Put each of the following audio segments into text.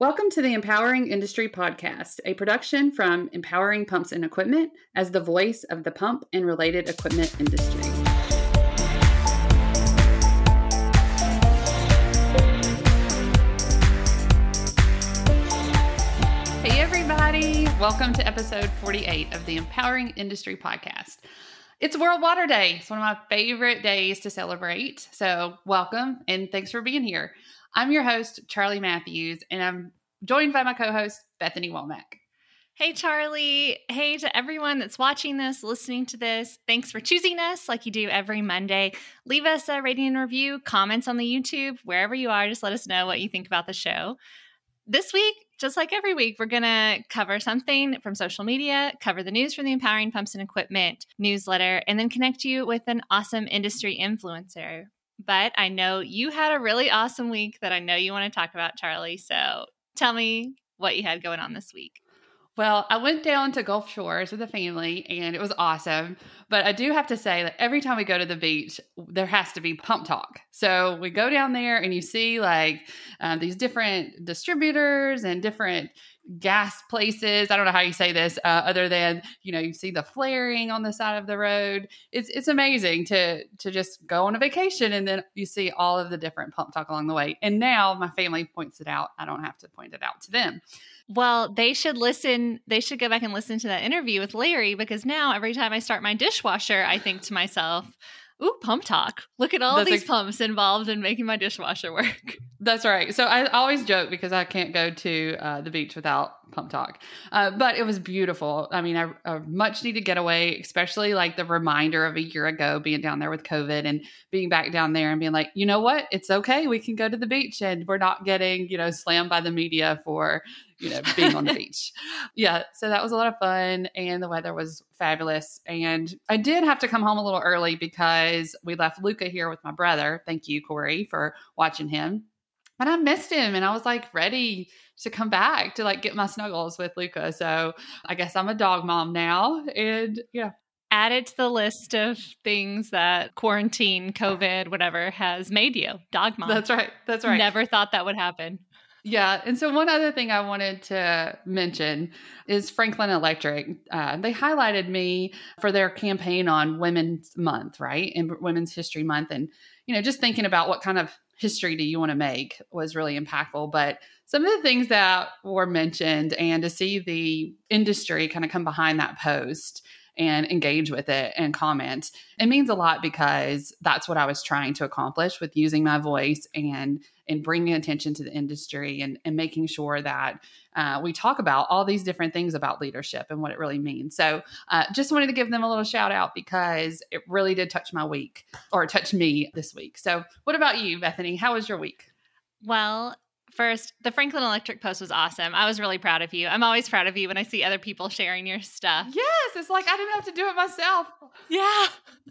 Welcome to the Empowering Industry Podcast, a production from Empowering Pumps and Equipment as the voice of the pump and related equipment industry. Hey, everybody. Welcome to episode 48 of the Empowering Industry Podcast. It's World Water Day. It's one of my favorite days to celebrate. So, welcome and thanks for being here. I'm your host, Charlie Matthews, and I'm joined by my co host, Bethany Womack. Hey, Charlie. Hey to everyone that's watching this, listening to this. Thanks for choosing us like you do every Monday. Leave us a rating and review, comments on the YouTube, wherever you are. Just let us know what you think about the show. This week, just like every week, we're going to cover something from social media, cover the news from the Empowering Pumps and Equipment newsletter, and then connect you with an awesome industry influencer but I know you had a really awesome week that I know you want to talk about, Charlie. So tell me what you had going on this week. Well, I went down to Gulf Shores with the family and it was awesome. But I do have to say that every time we go to the beach, there has to be pump talk. So we go down there and you see like um, these different distributors and different gas places. I don't know how you say this, uh, other than you know you see the flaring on the side of the road. It's it's amazing to to just go on a vacation and then you see all of the different pump talk along the way. And now my family points it out. I don't have to point it out to them. Well, they should listen. They should go back and listen to that interview with Larry because now every time I start my dishwasher, I think to myself, ooh, pump talk. Look at all That's these pumps involved in making my dishwasher work. That's right. So I always joke because I can't go to uh, the beach without pump talk. Uh, but it was beautiful. I mean, a much needed getaway, especially like the reminder of a year ago being down there with COVID and being back down there and being like, you know what? It's okay. We can go to the beach and we're not getting, you know, slammed by the media for you know, being on the beach. Yeah. So that was a lot of fun and the weather was fabulous. And I did have to come home a little early because we left Luca here with my brother. Thank you, Corey, for watching him. But I missed him and I was like ready to come back to like get my snuggles with Luca. So I guess I'm a dog mom now. And yeah, added to the list of things that quarantine, COVID, whatever has made you dog mom. That's right. That's right. Never thought that would happen. Yeah. And so, one other thing I wanted to mention is Franklin Electric. Uh, they highlighted me for their campaign on Women's Month, right? And Women's History Month. And, you know, just thinking about what kind of history do you want to make was really impactful. But some of the things that were mentioned and to see the industry kind of come behind that post and engage with it and comment. It means a lot because that's what I was trying to accomplish with using my voice and and bringing attention to the industry and, and making sure that uh, we talk about all these different things about leadership and what it really means. So, uh, just wanted to give them a little shout out because it really did touch my week or touch me this week. So, what about you, Bethany? How was your week? Well, First, the Franklin Electric post was awesome. I was really proud of you. I'm always proud of you when I see other people sharing your stuff. Yes, it's like I didn't have to do it myself. Yeah.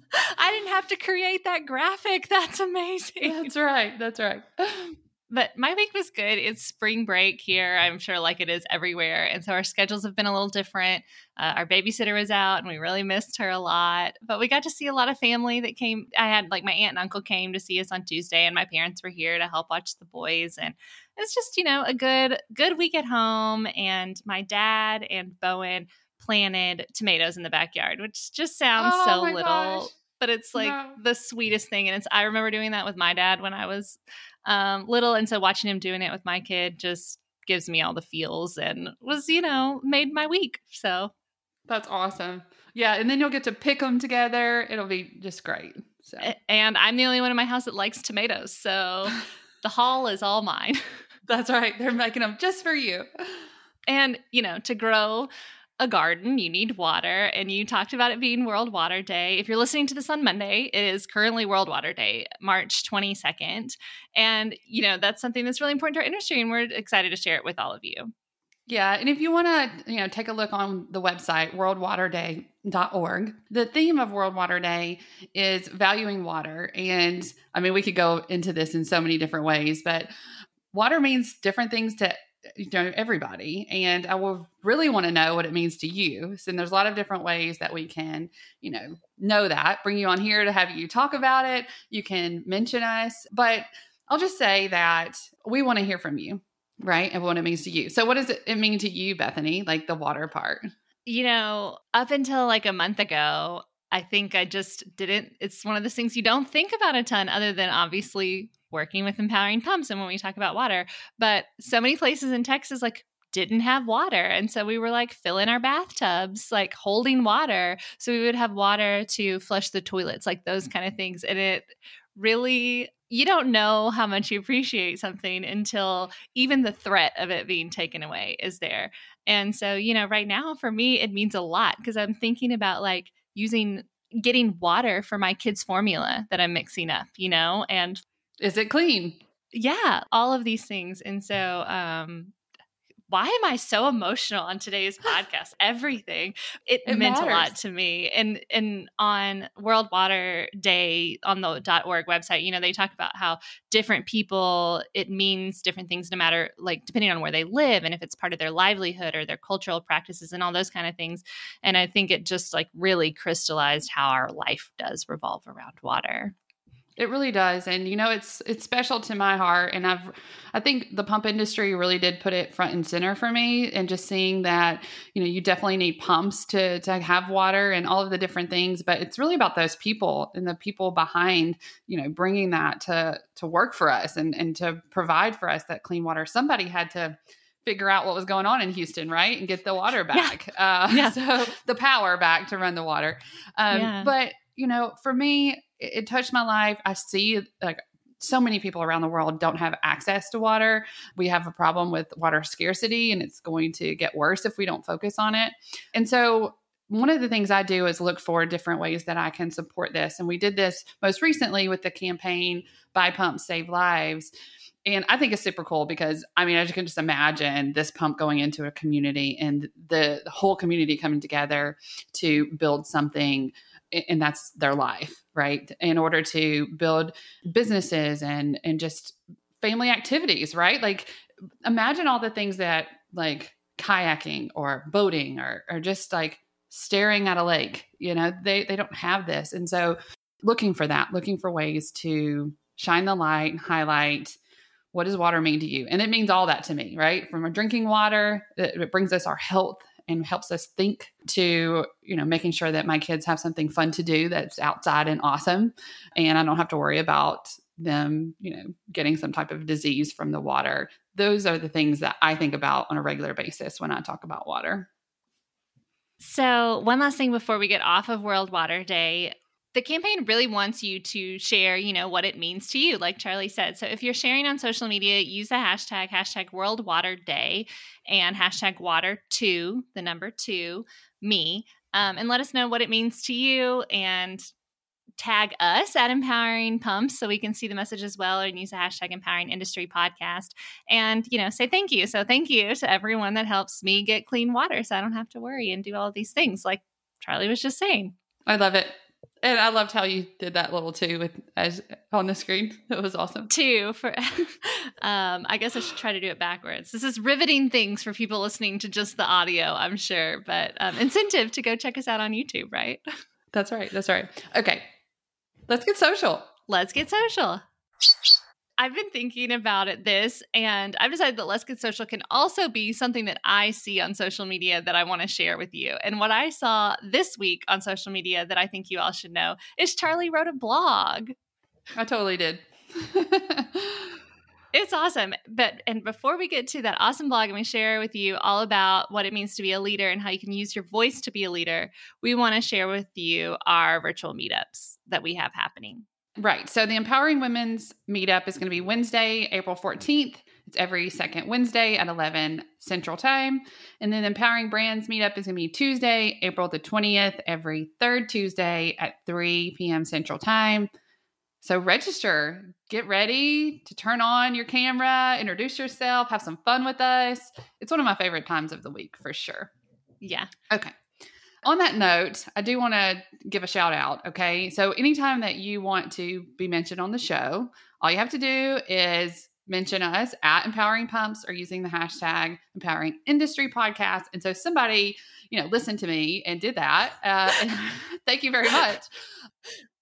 I didn't have to create that graphic. That's amazing. That's right. That's right. But my week was good. It's spring break here, I'm sure, like it is everywhere. And so our schedules have been a little different. Uh, our babysitter was out and we really missed her a lot. But we got to see a lot of family that came. I had like my aunt and uncle came to see us on Tuesday, and my parents were here to help watch the boys. And it's just, you know, a good, good week at home. And my dad and Bowen planted tomatoes in the backyard, which just sounds oh so little. Gosh but it's like no. the sweetest thing and it's i remember doing that with my dad when i was um, little. And so watching him doing it with my kid just gives me all the feels and was, you know, made my week. So that's awesome. Yeah. And then you'll get to pick them together. It'll be just great. So. And I'm the only one in my house that likes tomatoes. So the haul is all mine. That's right. They're making them just for you. And, you know, to grow a garden, you need water, and you talked about it being World Water Day. If you're listening to this on Monday, it is currently World Water Day, March 22nd. And, you know, that's something that's really important to our industry, and we're excited to share it with all of you. Yeah, and if you want to, you know, take a look on the website worldwaterday.org. The theme of World Water Day is valuing water, and I mean, we could go into this in so many different ways, but water means different things to you know everybody and i will really want to know what it means to you so and there's a lot of different ways that we can you know know that bring you on here to have you talk about it you can mention us but i'll just say that we want to hear from you right? And what it means to you. So, what does it mean to you, Bethany, like the water part? You know, up until like a month ago, I think I just didn't. It's one of those things you don't think about a ton, other than obviously working with empowering pumps and when we talk about water. But so many places in Texas, like, didn't have water. And so we were like filling our bathtubs, like holding water. So we would have water to flush the toilets, like those mm-hmm. kind of things. And it really you don't know how much you appreciate something until even the threat of it being taken away is there. And so, you know, right now for me, it means a lot because I'm thinking about like using getting water for my kids' formula that I'm mixing up, you know, and is it clean? Yeah, all of these things. And so, um, why am I so emotional on today's podcast? Everything. It, it meant matters. a lot to me. And and on World Water Day on the .org website, you know, they talk about how different people it means different things no matter like depending on where they live and if it's part of their livelihood or their cultural practices and all those kind of things. And I think it just like really crystallized how our life does revolve around water. It really does. And you know, it's it's special to my heart and I've I think the pump industry really did put it front and center for me and just seeing that, you know, you definitely need pumps to to have water and all of the different things, but it's really about those people and the people behind, you know, bringing that to to work for us and and to provide for us that clean water. Somebody had to figure out what was going on in Houston, right? And get the water back. Yeah. Uh, yeah. So the power back to run the water. Um, yeah. But, you know, for me, it, it touched my life. I see like so many people around the world don't have access to water. We have a problem with water scarcity, and it's going to get worse if we don't focus on it. And so, one of the things I do is look for different ways that I can support this. And we did this most recently with the campaign Buy Pump Save Lives. And I think it's super cool because I mean, as you can just imagine this pump going into a community and the, the whole community coming together to build something and that's their life right? In order to build businesses and and just family activities right? Like imagine all the things that like kayaking or boating or or just like staring at a lake you know? They they don't have this. And so looking for that looking for ways to shine the light and highlight what does water mean to you? And it means all that to me right? From our drinking water it brings us our health and helps us think to you know making sure that my kids have something fun to do that's outside and awesome. And i don't have to worry about them you know getting some type of disease from the water. Those are the things that i think about on a regular basis when i talk about water. So one last thing before we get off of world water day the campaign really wants you to share, you know, what it means to you, like Charlie said. So if you're sharing on social media, use the hashtag, hashtag World Water Day and hashtag water two, the number two, me, um, and let us know what it means to you and tag us at empowering pumps so we can see the message as well and use the hashtag empowering industry podcast. And you know say thank you. So thank you to everyone that helps me get clean water so i don't have to worry and do all these things like charlie was just saying. I love it and I loved how you did that little two with as on the screen. It was awesome. Two for um I guess I should try to do it backwards. This is riveting things for people listening to just the audio, I'm sure, but um incentive to go check us out on YouTube, right? That's right. That's right. Okay. Let's get social. Let's get social. I've been thinking about it this, and I've decided that Let's Get Social can also be something that I see on social media that I want to share with you. And what I saw this week on social media that I think you all should know is Charlie wrote a blog. I totally did. it's awesome. But and before we get to that awesome blog, and we share with you all about what it means to be a leader and how you can use your voice to be a leader. We want to share with you our virtual meetups that we have happening. Right. So the Empowering Women's meetup is going to be Wednesday, April 14th. It's every second Wednesday at 11 Central Time. And then Empowering Brands meetup is going to be Tuesday, April the 20th, every third Tuesday at 3 p.m. Central Time. So register, get ready to turn on your camera, introduce yourself, have some fun with us. It's one of my favorite times of the week for sure. Yeah. Okay on that note, I do want to give a shout out. Okay. So, anytime that you want to be mentioned on the show, all you have to do is mention us at Empowering Pumps or using the hashtag Empowering Industry Podcast. And so, somebody, you know, listened to me and did that. Uh, thank you very much.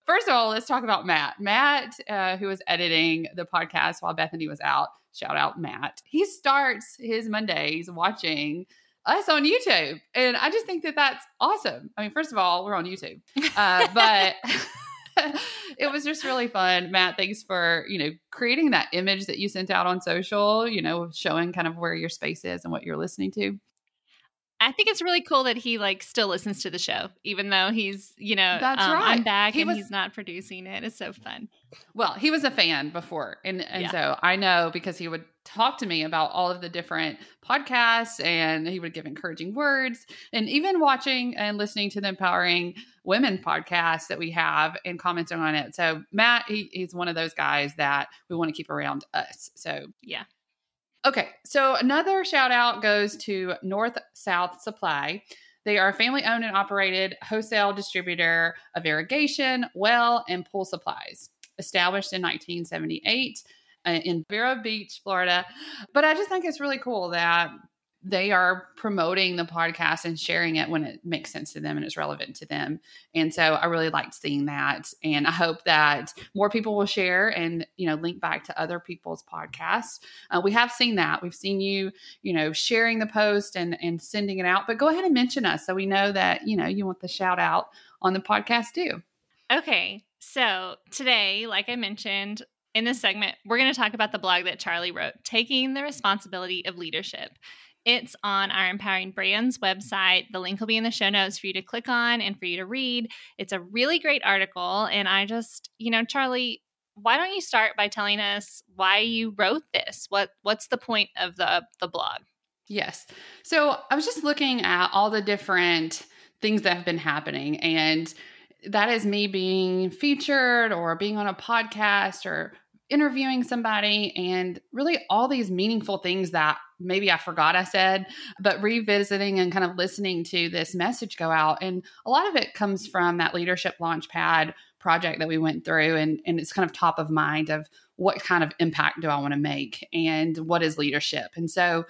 First of all, let's talk about Matt. Matt, uh, who was editing the podcast while Bethany was out, shout out Matt. He starts his Mondays watching us on YouTube. And I just think that that's awesome. I mean, first of all, we're on YouTube, uh, but it was just really fun. Matt, thanks for, you know, creating that image that you sent out on social, you know, showing kind of where your space is and what you're listening to. I think it's really cool that he like still listens to the show, even though he's, you know, That's um, right. I'm back He and was- he's not producing it. It's so fun. Well, he was a fan before. And and Yeah. so I know because he would talk to me about all of the different podcasts and he would give encouraging words and even watching and listening to the empowering women podcast that we have and commenting on it. So Matt, he, he's one of those guys that we want to keep around us. So Yeah. Okay, so another shout out goes to North South Supply. They are a family owned and operated wholesale distributor of irrigation, well, and pool supplies, established in 1978 uh, in Vero Beach, Florida. But I just think it's really cool that they are promoting the podcast and sharing it when it makes sense to them and it's relevant to them. And so I really liked seeing that. And I hope that more people will share and, you know, link back to other people's podcasts. Uh, we have seen that. We've seen you, you know, sharing the post and, and sending it out, but go ahead and mention us so we know that, you know, you want the shout out on the podcast too. Okay. So today, like I mentioned in this segment, we're going to talk about the blog that Charlie wrote, Taking the Responsibility of Leadership. It's on our Empowering Brands website. The link will be in the show notes for you to click on and for you to read. It's a really great article. And I just, you know, Charlie, why don't you start by telling us why you wrote this? What what's the point of the the blog? Yes. So I was just looking at all the different things that have been happening, and that is me being featured or being on a podcast or interviewing somebody, and really all these meaningful things that maybe I forgot I said, but revisiting and kind of listening to this message go out. And a lot of it comes from that leadership launchpad project that we went through, and, and it's kind of top of mind of what kind of impact do I want to make and what is leadership. And so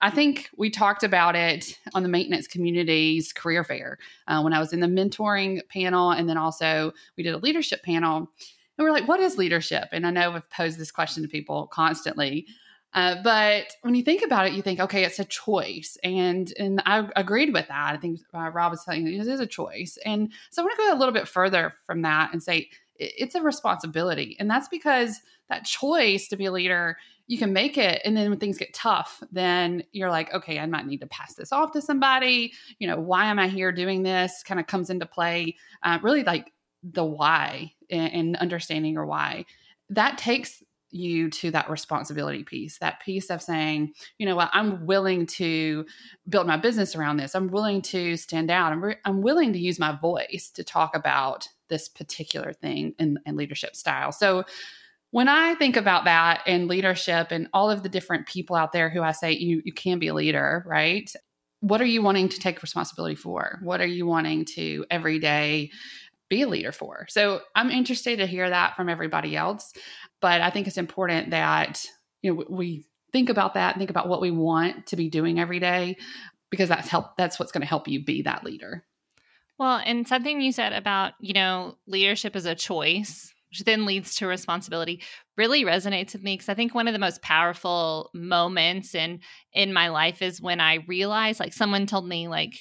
I think we talked about it on the maintenance community's career fair uh, when I was in the mentoring panel, and then also we did a leadership panel. And we're like, what is leadership? And I know I've posed this question to people constantly. Uh, but when you think about it, you think, okay, it's a choice, and and I agreed with that. I think uh, Rob was telling you is a choice, and so I want to go a little bit further from that and say it's a responsibility, and that's because that choice to be a leader you can make it and then when things get tough then you're like okay i might need to pass this off to somebody. You know why am i here doing this? Kind of comes into play uh, really like the why and, and understanding your why. That takes you to that responsibility piece that piece of saying you know what i'm willing to build my business around this i'm willing to stand out i'm, re- I'm willing to use my voice to talk about this particular thing in, in leadership style so when I think about that and leadership and all of the different people out there who I say you you can be a leader, right? What are you wanting to take responsibility for? What are you wanting to every day be a leader for? So I'm interested to hear that from everybody else, but I think it's important that you know we think about that, think about what we want to be doing every day because that's help that's what's going to help you be that leader. Well, and something you said about, you know, leadership is a choice, which then leads to responsibility, really resonates with me because I think one of the most powerful moments in in my life is when I realized like someone told me like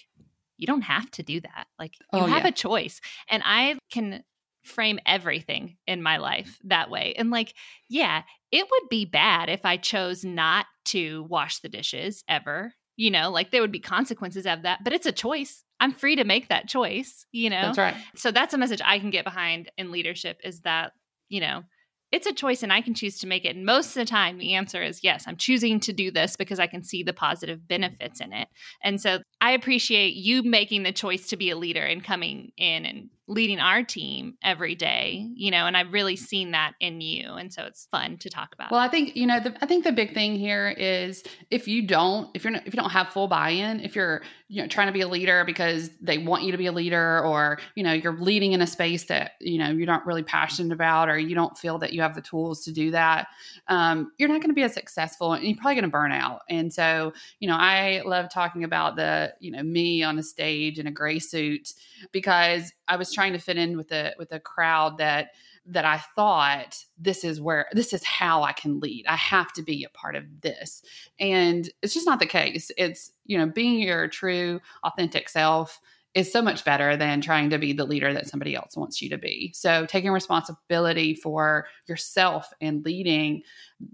you don't have to do that. Like you Oh, have yeah. a choice. And I can frame everything in my life that way. And like, yeah, it would be bad if I chose not to wash the dishes ever. You know, like there would be consequences of that, but it's a choice. I'm free to make that choice, you know? That's right. So that's a message I can get behind in leadership is that, you know, it's a choice and I can choose to make it. And most of the time, the answer is yes, I'm choosing to do this because I can see the positive benefits in it. And so I appreciate you making the choice to be a leader and coming in and leading our team every day, you know, and I've really seen that in you. And so it's fun to talk about. Well, I think you know. The, I think the big thing here is if you don't, if you're not, if you don't have full buy-in, if you're you know trying to be a leader because they want you to be a leader, or you know you're leading in a space that you know you're not really passionate about, or you don't feel that you have the tools to do that, um, you're not going to be as successful, and you're probably going to burn out. And so, you know, I love talking about the you know me on a stage in a gray suit because I was trying to fit in with a with a crowd that that I thought this is where this is how I can lead. I have to be a part of this. And it's just not the case. It's, you know, being your true authentic self is so much better than trying to be the leader that somebody else wants you to be. So taking responsibility for yourself and leading,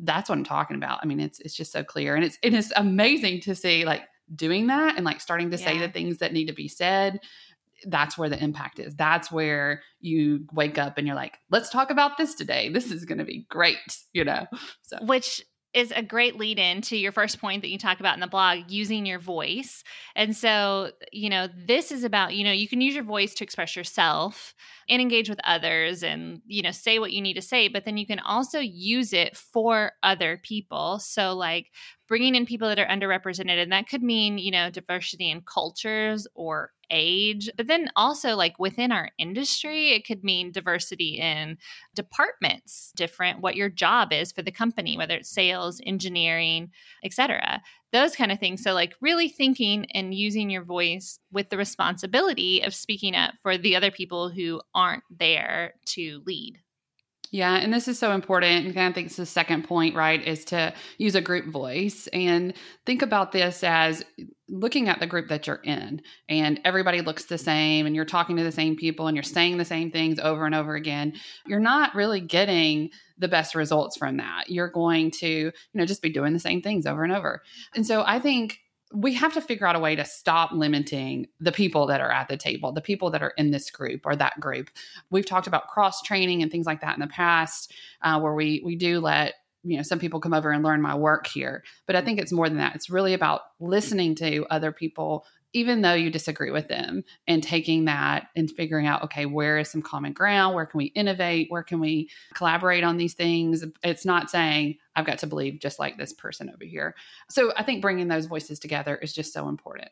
that's what I'm talking about. I mean, it's it's just so clear. And it's it is amazing to see like doing that and like starting to yeah. say the things that need to be said that's where the impact is. That's where you wake up and you're like, let's talk about this today. This is going to be great, you know? So, which is a great lead in to your first point that you talk about in the blog using your voice. And so, you know, this is about, you know, you can use your voice to express yourself and engage with others and, you know, say what you need to say, but then you can also use it for other people. So, like bringing in people that are underrepresented, and that could mean, you know, diversity in cultures or age, but then also like within our industry, it could mean diversity in departments, different what your job is for the company, whether it's sales, engineering, etc. Those kind of things. So like really thinking and using your voice with the responsibility of speaking up for the other people who aren't there to lead. Yeah, and this is so important. And I think it's the second point, right, is to use a group voice and think about this as looking at the group that you're in and everybody looks the same and you're talking to the same people and you're saying the same things over and over again. You're not really getting the best results from that. You're going to, you know, just be doing the same things over and over. And so I think we have to figure out a way to stop limiting the people that are at the table, the people that are in this group or that group. We've talked about cross training and things like that in the past, uh, where we we do let you know some people come over and learn my work here. But I think it's more than that. It's really about listening to other people even though you disagree with them and taking that and figuring out okay where is some common ground? Where can we innovate? Where can we collaborate on these things? It's not saying i've got to believe just like this person over here. So i think bringing those voices together is just so important.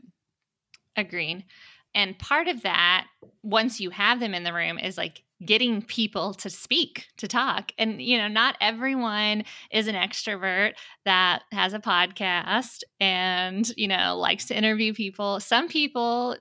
Agreed and part of that once you have them in the room is like getting people to speak, to talk. And, you know, not everyone is an extrovert that has a podcast and, you know, likes to interview people. Some people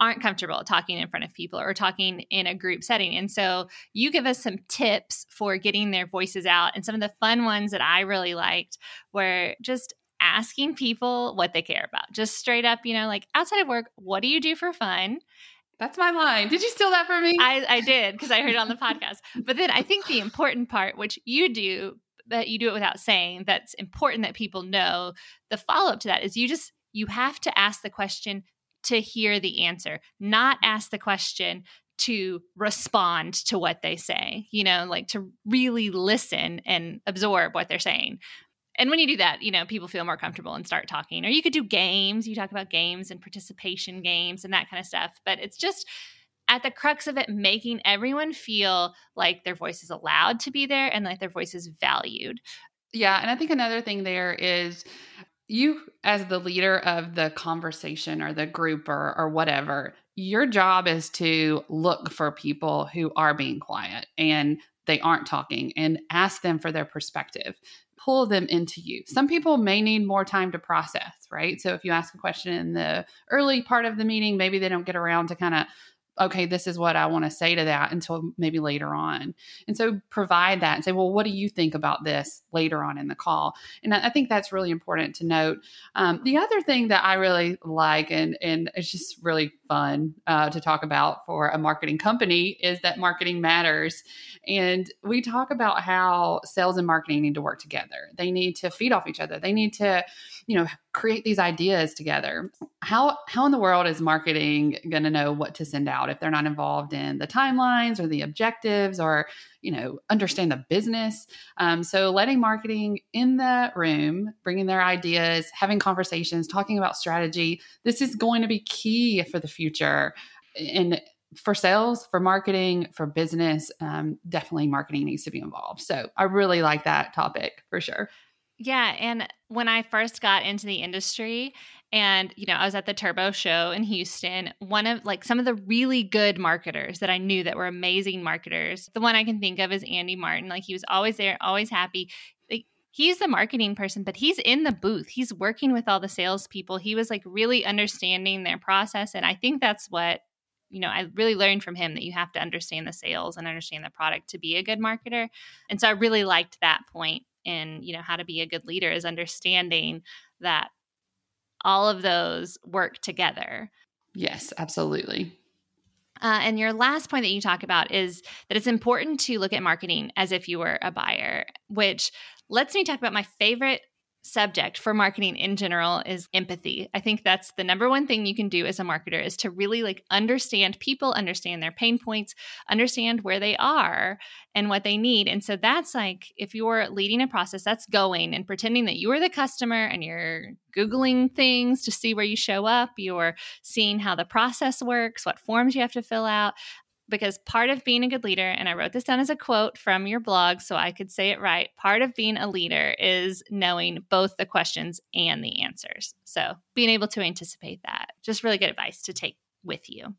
aren't comfortable talking in front of people or talking in a group setting. And so you give us some tips for getting their voices out. And some of the fun ones that I really liked were just asking people what they care about. Just straight up, you know, like outside of work, what do you do for fun? That's my line. Did you steal that from me? I, I did because I heard it on the podcast. But then I think the important part, which you do, that you do it without saying, that's important that people know. The follow up to that is you just you have to ask the question to hear the answer, not ask the question to respond to what they say, you know, like to really listen and absorb what they're saying and when you do that, you know, people feel more comfortable and start talking. Or you could do games. You talk about games and participation games and that kind of stuff. But it's just at the crux of it, making everyone feel like their voice is allowed to be there and like their voice is valued. Yeah. And I think another thing there is you, as the leader of the conversation or the group or, or whatever, your job is to look for people who are being quiet and they aren't talking and ask them for their perspective pull them into you. Some people may need more time to process, right? So if you ask a question in the early part of the meeting, maybe they don't get around to kind of okay, this is what I want to say to that until maybe later on. And so provide that and say, well, what do you think about this later on in the call? And I think that's really important to note. Um, the other thing that I really like, and, and it's just really fun uh, to talk about for a marketing company, is that marketing matters. And we talk about how sales and marketing need to work together. They need to feed off each other. They need to, you know, create these ideas together. How how in the world is marketing going to know what to send out if they're not involved in the timelines or the objectives or you know understand the business? Um, so letting marketing in the room, bringing their ideas, having conversations, talking about strategy. This is going to be key for the future. And for sales, for marketing, for business, um, definitely marketing needs to be involved. So I really like that topic for sure. Yeah. And when I first got into the industry, and you know, I was at the Turbo show in Houston, one of like some of the really good marketers that I knew that were amazing marketers. The one I can think of is Andy Martin. Like he was always there, always happy. Like, he's the marketing person, but he's in the booth. He's working with all the salespeople. He was like really understanding their process. And I think that's what you know, I really learned from him that you have to understand the sales and understand the product to be a good marketer. And so I really liked that point in, you know, how to be a good leader is understanding that all of those work together. Yes, absolutely. Uh, and your last point that you talk about is that it's important to look at marketing as if you were a buyer, which lets me talk about my favorite subject for marketing in general is empathy. I think that's the number one thing you can do as a marketer is to really like understand people, understand their pain points, understand where they are and what they need. And so that's like if you're leading a process that's going and pretending that you are the customer and you're googling things to see where you show up, you're seeing how the process works, what forms you have to fill out because part of being a good leader, and I wrote this down as a quote from your blog so I could say it right part of being a leader is knowing both the questions and the answers. So being able to anticipate that, just really good advice to take with you.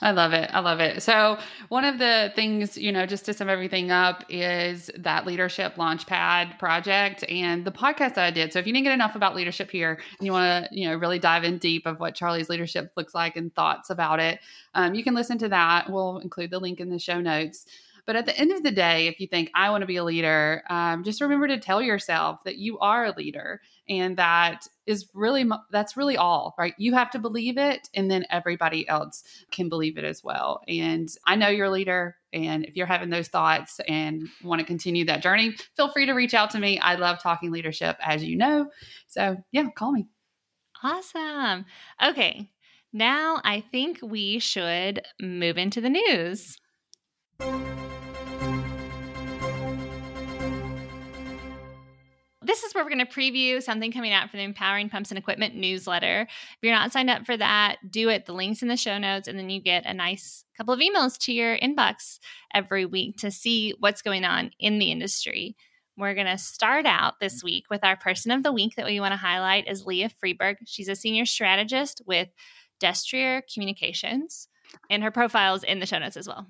I love it. I love it. So, one of the things, you know, just to sum everything up, is that leadership launchpad project and the podcast that I did. So, if you didn't get enough about leadership here and you want to, you know, really dive in deep of what Charlie's leadership looks like and thoughts about it, um, you can listen to that. We'll include the link in the show notes. But at the end of the day, if you think I want to be a leader, um, just remember to tell yourself that you are a leader and that is really that's really all right? You have to believe it and then everybody else can believe it as well. And i know you're a leader and if you're having those thoughts and want to continue that journey feel free to reach out to me. I love talking leadership as you know. So yeah call me. Awesome. Okay now i think we should move into the news this is where we're going to preview something coming out for the Empowering Pumps and Equipment newsletter. If you're not signed up for that, do it. The link's in the show notes, and then you get a nice couple of emails to your inbox every week to see what's going on in the industry. We're going to start out this week with our person of the week that we want to highlight is Leah Freeberg. She's a senior strategist with Destrier Communications, and her profile is in the show notes as well.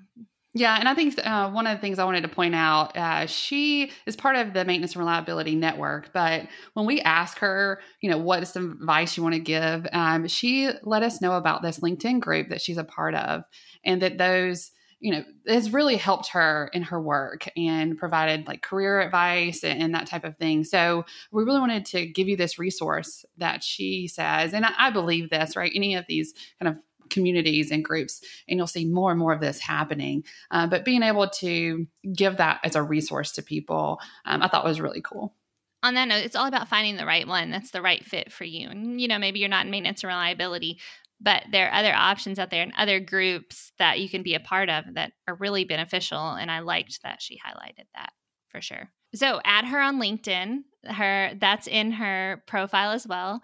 Yeah, and I think uh, one of the things I wanted to point out, uh, she is part of the Maintenance and Reliability Network. But when we ask her, you know, what is some advice you want to give, um, she let us know about this LinkedIn group that she's a part of, and that those, you know, has really helped her in her work and provided like career advice and, and that type of thing. So we really wanted to give you this resource that she says, and I, I believe this, right? Any of these kind of communities and groups, and you'll see more and more of this happening. Uh, but being able to give that as a resource to people, um, I thought was really cool on that note, it's all about finding the right one that's the right fit for you. And, you know, maybe you're not in maintenance and reliability, but there are other options out there and other groups that you can be a part of that are really beneficial. And I liked that she highlighted that for sure. So add her on LinkedIn. Her that's in her profile as well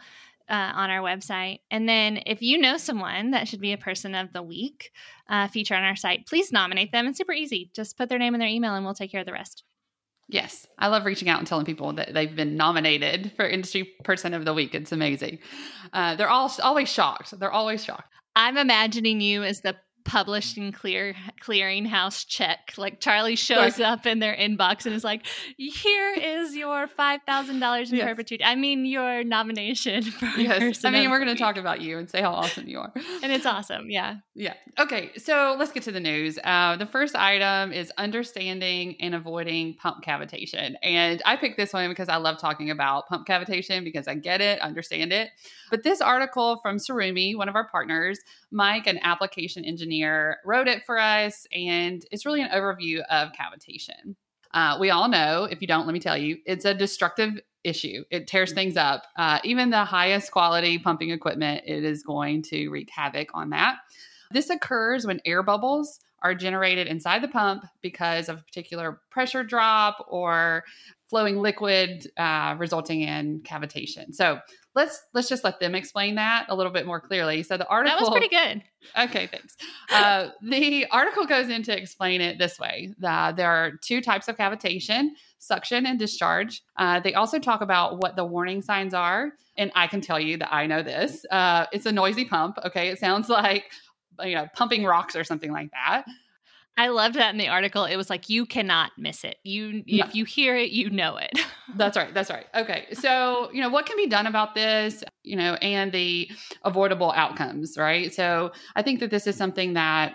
uh, on our website. And then if you know someone that should be a person of the week uh, feature on our site, please nominate them. It's super easy. Just put their name and their email and we'll take care of the rest. Yes, I love reaching out and telling people that they've been nominated for Industry Person of the Week. It's amazing. Uh, they're all always shocked. They're always shocked. I'm imagining you as the publishing clear clearinghouse check. Like Charlie shows up in their inbox and is like, "Here is your five thousand dollars in yes. perpetuity. I mean, your nomination for yes. I mean, we're going to talk about you and say how awesome you are, and it's awesome. Yeah, yeah. Okay, so let's get to the news. Uh, the first item is understanding and avoiding pump cavitation, and I picked this one because I love talking about pump cavitation because I get it, understand it. But this article from Tsurumi, one of our partners, Mike, an application engineer, wrote it for us, and it's really an overview of cavitation. Uh, we all know, if you don't, let me tell you, it's a destructive issue. It tears things up. Uh, even the highest quality pumping equipment, it is going to wreak havoc on that. This occurs when air bubbles are generated inside the pump because of a particular pressure drop or flowing liquid uh, resulting in cavitation. So let's let's just let them explain that a little bit more clearly. So the article that was pretty good. Okay, thanks. Uh, the article goes in to explain it this way: that there are two types of cavitation: suction and discharge. Uh, they also talk about what the warning signs are, and I can tell you that I know this. Uh, it's a noisy pump. Okay, it sounds like you know pumping rocks or something like that. I loved that in the article. It was like you cannot miss it. You if you hear it, you know it. that's right. That's right. Okay. So, you know, what can be done about this, you know, and the avoidable outcomes, right? So, I think that this is something that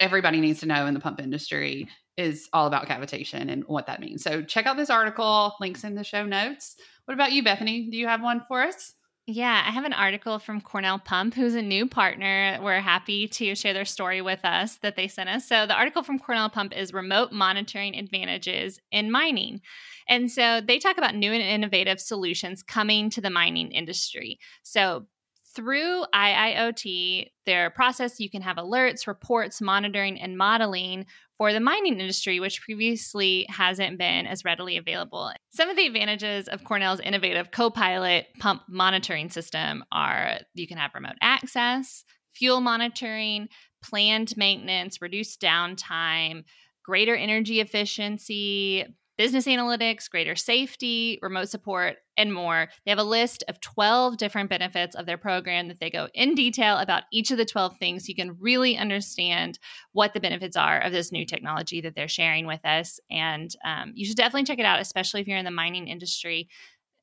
everybody needs to know in the pump industry is all about cavitation and what that means. So, check out this article, links in the show notes. What about you, Bethany? Do you have one for us? Yeah, I have an article from Cornell Pump, who's a new partner. We're happy to share their story with us that they sent us. So, the article from Cornell Pump is Remote Monitoring Advantages in Mining. And so, they talk about new and innovative solutions coming to the mining industry. So, through IIoT, their process, you can have alerts, reports, monitoring, and modeling for the mining industry, which previously hasn't been as readily available. Some of the advantages of Cornell's innovative Copilot pump monitoring system are you can have remote access, fuel monitoring, planned maintenance, reduced downtime, greater energy efficiency, business analytics, greater safety, remote support, and more. They have a list of 12 different benefits of their program that they go in detail about each of the 12 things so you can really understand what the benefits are of this new technology that they're sharing with us. And um, you should definitely check it out, especially if you're in the mining industry.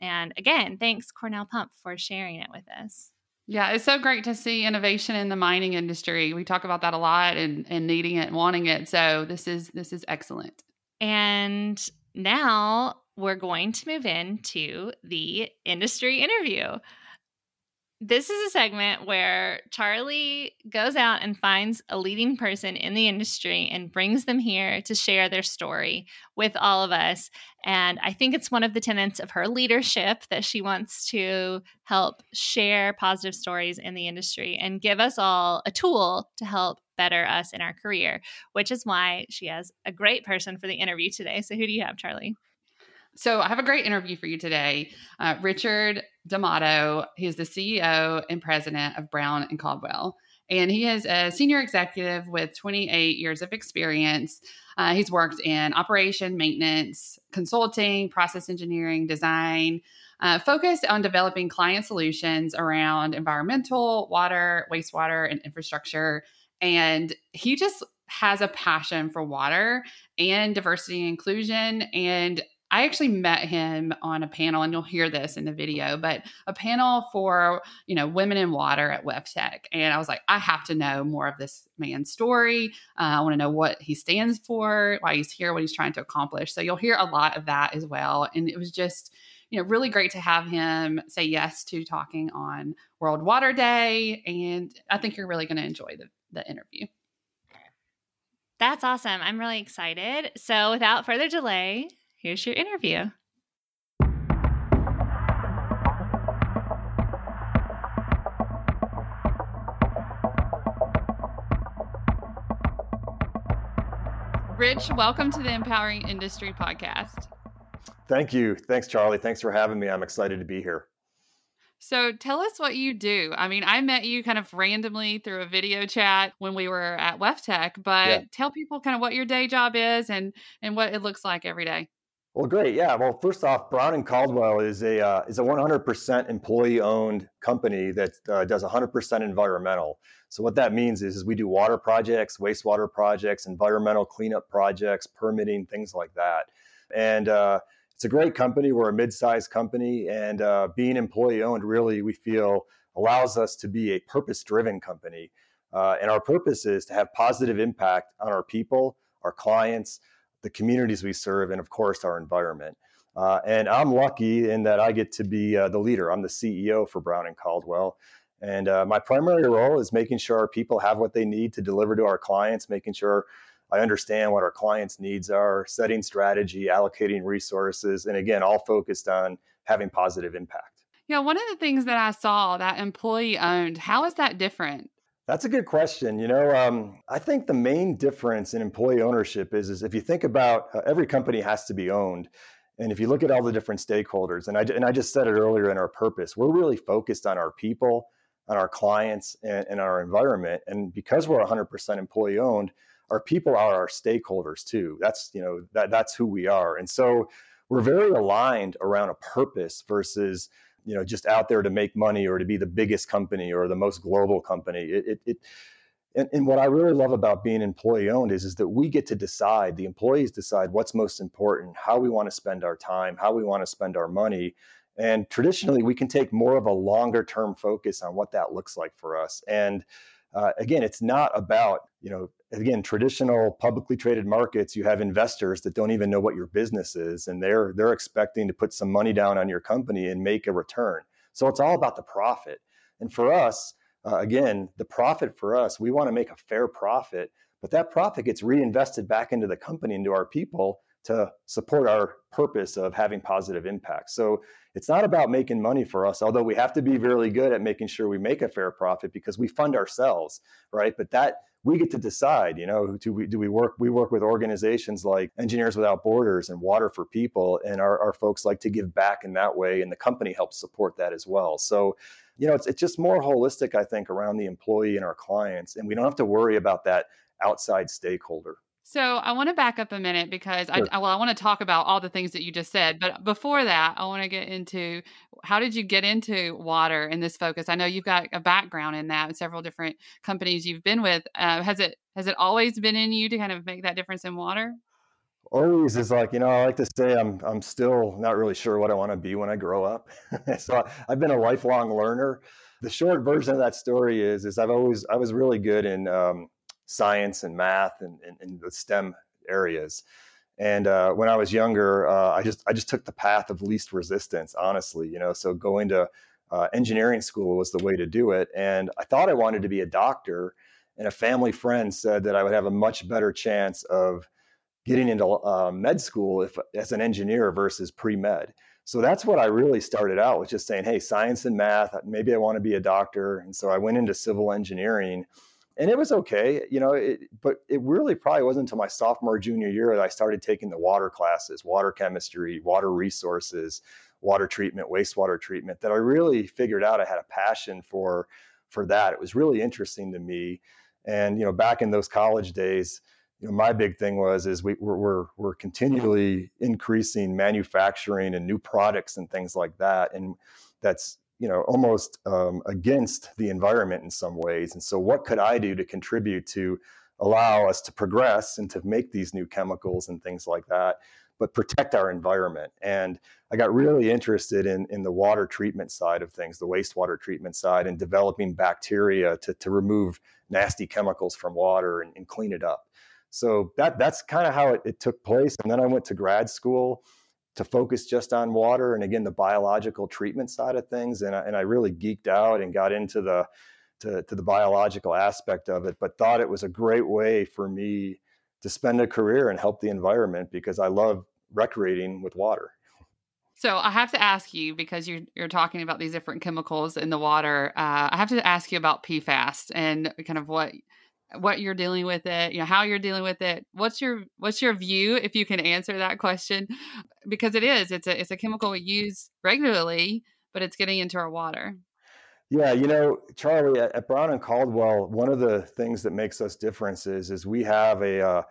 And again, thanks, Cornell Pump, for sharing it with us. Yeah, it's so great to see innovation in the mining industry. We talk about that a lot and, and needing it and wanting it. So this is this is excellent. And now we're going to move into the industry interview. This is a segment where Charlie goes out and finds a leading person in the industry and brings them here to share their story with all of us. And I think it's one of the tenets of her leadership that she wants to help share positive stories in the industry and give us all a tool to help better us in our career, which is why she has a great person for the interview today. So, who do you have, Charlie? So, I have a great interview for you today. Uh, Richard D'Amato, he's the CEO and president of Brown and Caldwell. And he is a senior executive with 28 years of experience. Uh, he's worked in operation, maintenance, consulting, process engineering, design, uh, focused on developing client solutions around environmental, water, wastewater, and infrastructure and he just has a passion for water and diversity and inclusion. And I actually met him on a panel, and you'll hear this in the video, but a panel for you know women in water at WEFTEC, and I was like, I have to know more of this man's story. Uh, I want to know what he stands for, why he's here, what he's trying to accomplish. So you'll hear a lot of that as well, and it was just you know really great to have him say yes to talking on World Water Day, and I think you're really going to enjoy the the interview. That's awesome. I'm really excited. So, without further delay, here's your interview. Rich, welcome to the Empowering Industry podcast. Thank you. Thanks, Charlie. Thanks for having me. I'm excited to be here. So tell us what you do. I mean, I met you kind of randomly through a video chat when we were at WEFTEC, but yeah. tell people kind of what your day job is and and what it looks like every day. Well, great. Yeah. Well, first off, Brown and Caldwell is a uh, is a 100% employee owned company that uh, does 100% environmental. So what that means is, is we do water projects, wastewater projects, environmental cleanup projects, permitting, things like that. And uh, it's a great company. We're a mid-sized company, and uh, being employee-owned really we feel allows us to be a purpose-driven company. Uh, and our purpose is to have positive impact on our people, our clients, the communities we serve, and of course our environment. Uh, and I'm lucky in that I get to be uh, the leader. I'm the CEO for Brown and Caldwell. And uh, my primary role is making sure our people have what they need to deliver to our clients, making sure I understand what our clients' needs are, setting strategy, allocating resources, and again, all focused on having positive impact. Yeah, one of the things that I saw that employee owned, how is that different? That's a good question. You know, um, I think the main difference in employee ownership is, is if you think about uh, every company has to be owned. And if you look at all the different stakeholders, and I, and I just said it earlier in our purpose, we're really focused on our people, on our clients, and, and our environment. And because we're 100% employee owned, our people are our stakeholders too. That's you know that that's who we are, and so we're very aligned around a purpose versus you know just out there to make money or to be the biggest company or the most global company. It, it, it And, and what I really love about being employee owned is, is that we get to decide, the employees decide what's most important, how we want to spend our time, how we want to spend our money. And traditionally, we can take more of a longer term focus on what that looks like for us. And uh, again, it's not about, you know, again, traditional publicly traded markets, you have investors that don't even know what your business is, and they're they're expecting to put some money down on your company and make a return. So it's all about the profit. And for us, uh, again, the profit for us, we want to make a fair profit, but that profit gets reinvested back into the company, into our people to support our purpose of having positive impact. So it's not about making money for us, although we have to be really good at making sure we make a fair profit because we fund ourselves, right? But that we get to decide, you know, do we do we work we work with organizations like Engineers Without Borders and Water for People, and our, our folks like to give back in that way, and the company helps support that as well. So you know, it's, it's just more holistic, I think, around the employee and our clients. And we don't have to worry about that outside stakeholder. So I want to back up a minute because sure. I well I want to talk about all the things that you just said, but before that, I want to get into how did you get into water and this focus? I know you've got a background in that, and several different companies you've been with. Uh, has it has it always been in you to kind of make that difference in water? always is like you know i like to say i'm i'm still not really sure what i want to be when i grow up so i've been a lifelong learner the short version of that story is is i've always i was really good in um, science and math and, in the stem areas and uh, when i was younger uh, i just i just took the path of least resistance honestly you know so going to uh, engineering school was the way to do it and i thought i wanted to be a doctor and a family friend said that i would have a much better chance of getting into uh, med school if, as an engineer versus pre-med. So that's what I really started out with just saying, hey, science and math, maybe I want to be a doctor. And so I went into civil engineering and it was okay, you know, it, but it really probably wasn't until my sophomore, junior year that I started taking the water classes, water chemistry, water resources, water treatment, wastewater treatment, that I really figured out I had a passion for, for that. It was really interesting to me. And, you know, back in those college days, you know, my big thing was is we, we're, we're, we're continually increasing manufacturing and new products and things like that, and that's you know almost um, against the environment in some ways. And so, what could I do to contribute to allow us to progress and to make these new chemicals and things like that, but protect our environment? And I got really interested in in the water treatment side of things, the wastewater treatment side, and developing bacteria to to remove nasty chemicals from water and, and clean it up. So that that's kind of how it, it took place. And then I went to grad school to focus just on water and again the biological treatment side of things. And I, and I really geeked out and got into the to, to the biological aspect of it, but thought it was a great way for me to spend a career and help the environment because I love recreating with water. So I have to ask you because you're you're talking about these different chemicals in the water. Uh, I have to ask you about PFAS and kind of what what you're dealing with it you know how you're dealing with it what's your what's your view if you can answer that question? Because it is it's a it's a chemical we use regularly but it's getting into our water. Yeah you know charlie at, at brown and caldwell one of the things that makes us different is is we have a uh,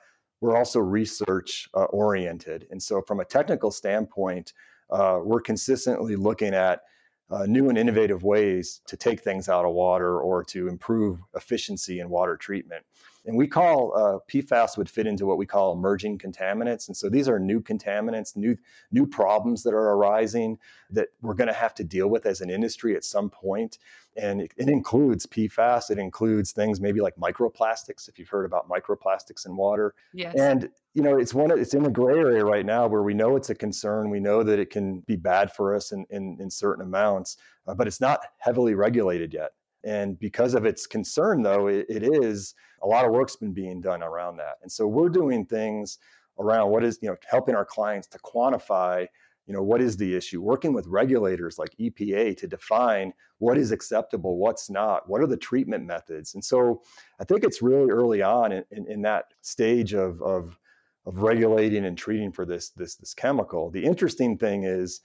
we're also research uh, oriented. And so from a technical standpoint uh, we're consistently looking at uh, new and innovative ways to take things out of water or to improve efficiency in water treatment. And we call uh, PFAS would fit into what we call emerging contaminants. And so these are new contaminants, new new problems that are arising that we're going to have to deal with as an industry at some point. And it, it, includes PFAS. It includes things maybe like microplastics, if you've heard about microplastics in water. Yes. And you know, it's one. It's in a gray area right now where we know it's a concern. We know that it can be bad for us in in, in certain amounts, uh, but it's not heavily regulated yet. And because of its concern, though, it, it is a lot of work's been being done around that. And so we're doing things around what is, you know, helping our clients to quantify, you know, what is the issue, working with regulators like EPA to define what is acceptable, what's not, what are the treatment methods. And so I think it's really early on in, in, in that stage of, of, of regulating and treating for this, this, this chemical. The interesting thing is,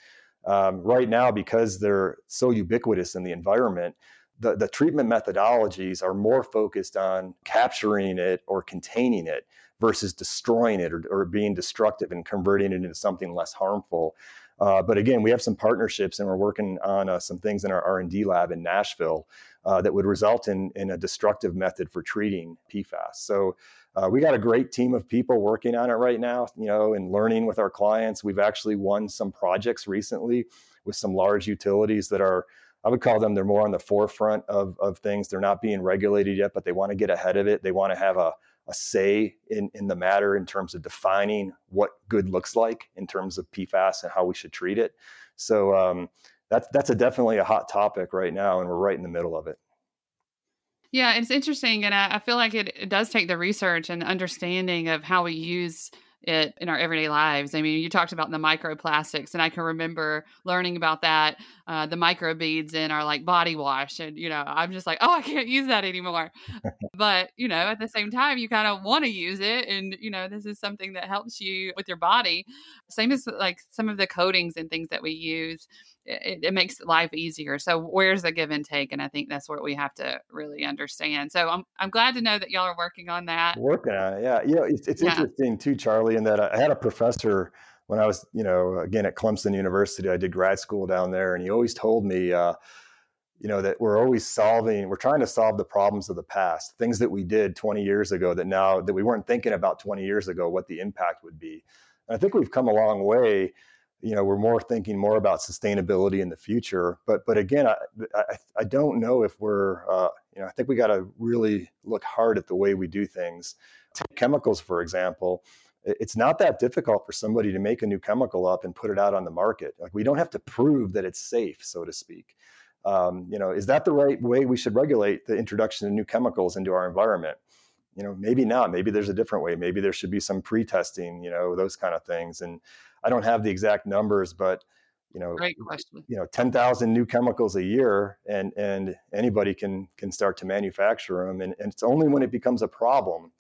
um, right now, because they're so ubiquitous in the environment, the, the treatment methodologies are more focused on capturing it or containing it versus destroying it or, or being destructive and converting it into something less harmful. Uh, but again, we have some partnerships, and we're working on uh, some things in our R and D lab in Nashville uh, that would result in in a destructive method for treating PFAS. So. Uh, we got a great team of people working on it right now, you know, and learning with our clients. We've actually won some projects recently with some large utilities that are I would call them they're more on the forefront of, of things. They're not being regulated yet, but they want to get ahead of it. They want to have a, a say in, in the matter in terms of defining what good looks like in terms of PFAS and how we should treat it. So um, that's that's a definitely a hot topic right now, and we're right in the middle of it. Yeah, it's interesting, and I, I feel like it, it does take the research and understanding of how we use it in our everyday lives. I mean, you talked about the microplastics, and I can remember learning about that, uh, the microbeads in our like body wash, and you know, I'm just like, oh, I can't use that anymore. but you know, at the same time, you kind of want to use it, and you know, this is something that helps you with your body. Same as like some of the coatings and things that we use it, it, makes life easier. So where's the give and take? And I think that's what we have to really understand. So I'm I'm glad to know that y'all are working on that. Working on it, yeah. You know, it's, it's yeah. interesting too, Charlie, in that I had a professor when I was, you know, again at Clemson University. I did grad school down there, and he always told me. Uh, you know that we're always solving we're trying to solve the problems of the past things that we did 20 years ago that now that we weren't thinking about 20 years ago what the impact would be and i think we've come a long way you know we're more thinking more about sustainability in the future but but again i i, I don't know if we're uh, you know i think we got to really look hard at the way we do things. Take chemicals for example. It's not that difficult for somebody to make a new chemical up and put it out on the market. Like we don't have to prove that it's safe so to speak. Um, you know is that the right way we should regulate the introduction of new chemicals into our environment? You know maybe not. Maybe there's a different way. Maybe there should be some pre-testing you know those kind of things. And I don't have the exact numbers, but you know, Great question. you know, 10,000 new chemicals a year and, and anybody can, can start to manufacture them. And, and it's only when it becomes a problem,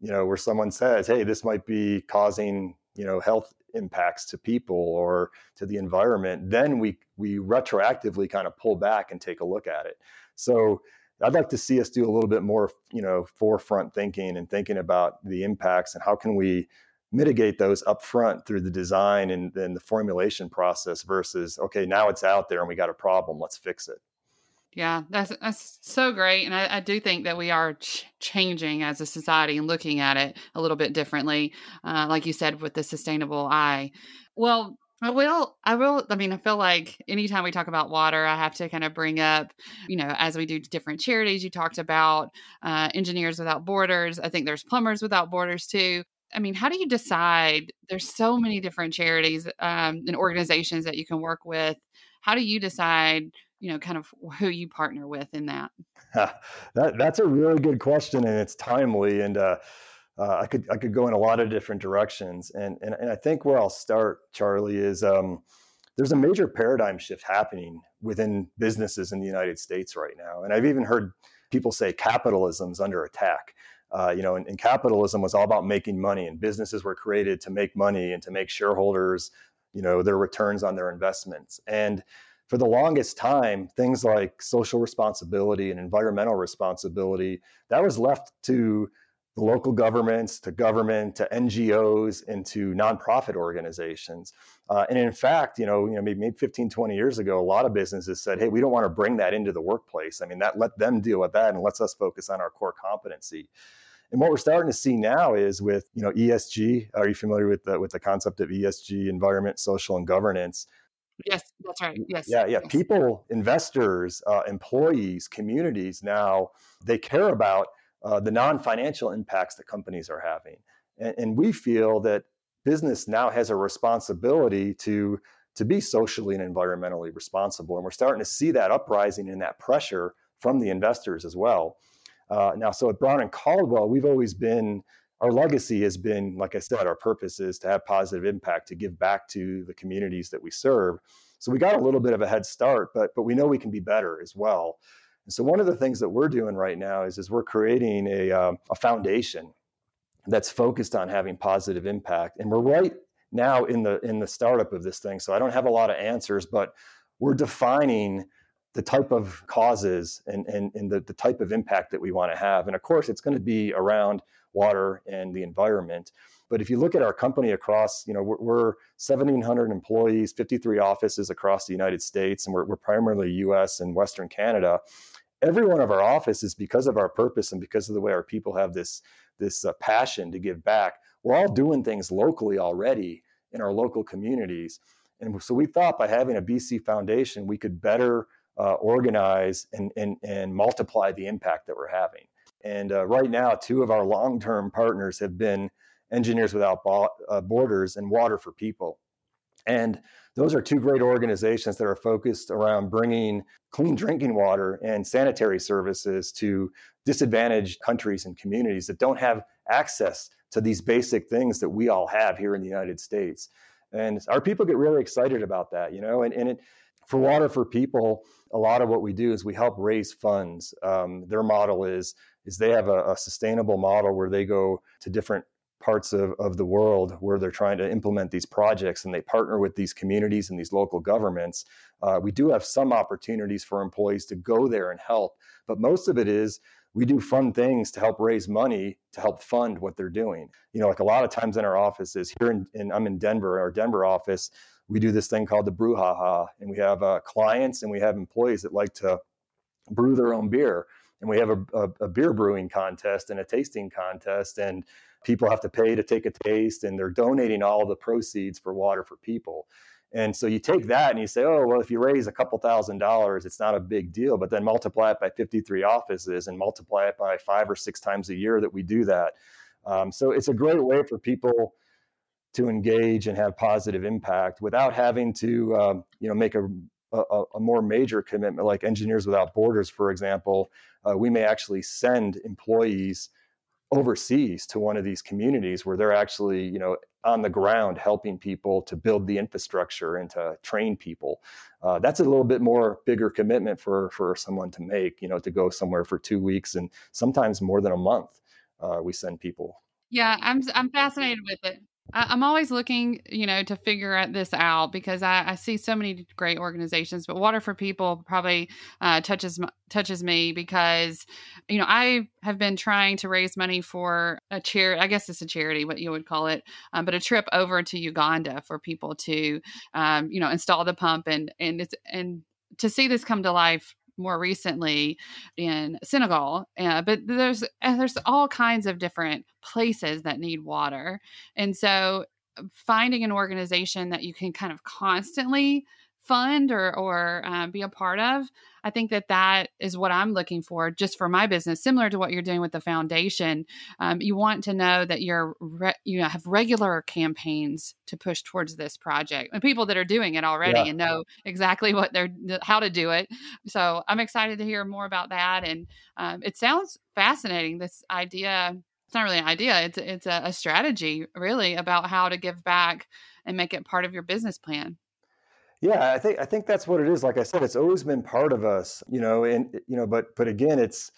you know, where someone says, Hey, this might be causing, you know, health impacts to people or to the environment, then we, we retroactively kind of pull back and take a look at it. So I'd like to see us do a little bit more, you know, forefront thinking and thinking about the impacts and how can we mitigate those upfront through the design and then the formulation process versus okay now it's out there and we got a problem let's fix it yeah that's that's so great and i, I do think that we are ch- changing as a society and looking at it a little bit differently uh, like you said with the sustainable eye well I will. I will. I mean, I feel like anytime we talk about water, I have to kind of bring up, you know, as we do different charities, you talked about uh, Engineers Without Borders. I think there's Plumbers Without Borders too. I mean, how do you decide? There's so many different charities um, and organizations that you can work with. How do you decide, you know, kind of who you partner with in that? that that's a really good question, and it's timely. And uh, uh, I could I could go in a lot of different directions. And and, and I think where I'll start, Charlie, is um, there's a major paradigm shift happening within businesses in the United States right now. And I've even heard people say capitalism's under attack uh, you know, and, capitalism was all about making money, and businesses were created to make money and to make shareholders, you know, their returns on their investments. And for the longest time, things like social responsibility and environmental responsibility that was left to the local governments, to government, to NGOs, and to nonprofit organizations. Uh, and in fact, you know, you know, maybe, maybe 15, 20 years ago, a lot of businesses said, hey, we don't want to bring that into the workplace. I mean, that let them deal with that and lets us focus on our core competency. And what we're starting to see now is with you know ESG. Are you familiar with the with the concept of ESG, environment, social, and governance? Yes, that's right. Yes. Yeah, yeah. Yes. People, investors, uh, employees, communities now they care about uh, the non-financial impacts that companies are having, and, and we feel that business now has a responsibility to to be socially and environmentally responsible, and we're starting to see that uprising and that pressure from the investors as well. Uh, now, so at Brown and Caldwell, we've always been our legacy has been, like I said, our purpose is to have positive impact, to give back to the communities that we serve. So we got a little bit of a head start, but but we know we can be better as well. And so one of the things that we're doing right now is is we're creating a um, a foundation that's focused on having positive impact, and we're right now in the in the startup of this thing. So I don't have a lot of answers, but we're defining the type of causes and, and, and the, the type of impact that we want to have. And of course, it's going to be around water and the environment. But if you look at our company across, you know, we're, we're 1,700 employees, 53 offices across the United States, and we're, we're primarily U.S. and Western Canada. Every one of our offices, because of our purpose and because of the way our people have this this uh, passion to give back, we're all doing things locally already in our local communities. And so we thought by having a BC Foundation, we could better uh, organize and, and, and multiply the impact that we're having. And uh, right now, two of our long term partners have been Engineers Without uh, Borders and Water for People. And those are two great organizations that are focused around bringing clean drinking water and sanitary services to disadvantaged countries and communities that don't have access to these basic things that we all have here in the United States. And our people get really excited about that, you know, and, and it, for Water for People, a lot of what we do is we help raise funds. Um, their model is is they have a, a, sustainable model where they go to different parts of, of the world where they're trying to implement these projects and they partner with these communities and these local governments. Uh, we do have some opportunities for employees to go there and help, but most of it is we do fun things to help raise money to help fund what they're doing. You know, like a lot of times in our offices here in, in I'm in Denver, our Denver office, we do this thing called the brouhaha, and we have uh, clients and we have employees that like to brew their own beer, and we have a, a, a beer brewing contest and a tasting contest, and people have to pay to take a taste, and they're donating all the proceeds for Water for People. And so you take that and you say, oh, well, if you raise a couple thousand dollars, it's not a big deal. But then multiply it by 53 offices and multiply it by five or six times a year that we do that. Um, so it's a great way for people to engage and have positive impact without having to, um, you know, make a, a, a, more major commitment like Engineers Without Borders, for example. Uh, we may actually send employees overseas to one of these communities where they're actually, you know, on the ground helping people to build the infrastructure and to train people. Uh, that's a little bit more bigger commitment for for someone to make. You know, to go somewhere for two weeks and sometimes more than a month. Uh, we send people. Yeah, I'm I'm fascinated with it. I'm always looking, you know, to figure this out because I, I, see so many great organizations, but Water for People probably uh, touches touches me because, you know, I have been trying to raise money for a chair. I guess it's a charity, what you would call it, um, but a trip over to Uganda for people to, um, you know, install the pump and and it's and to see this come to life more recently in Senegal. Uh, but there's there's all kinds of different places that need water, and so finding an organization that you can kind of constantly fund or or uh, be a part of i think that that is what i'm looking for just for my business similar to what you're doing with the foundation. Um, you want to know that you're re- you know, have regular campaigns to push towards this project and people that are doing it already yeah. and know exactly what they're how to do it. So i'm excited to hear more about that and um, it sounds fascinating this idea it's not really an idea it's it's a, a strategy really about how to give back and make it part of your business plan yeah, I think I think that's what it is. Like I said, it's always been part of us, you know. And you know, but but again, it's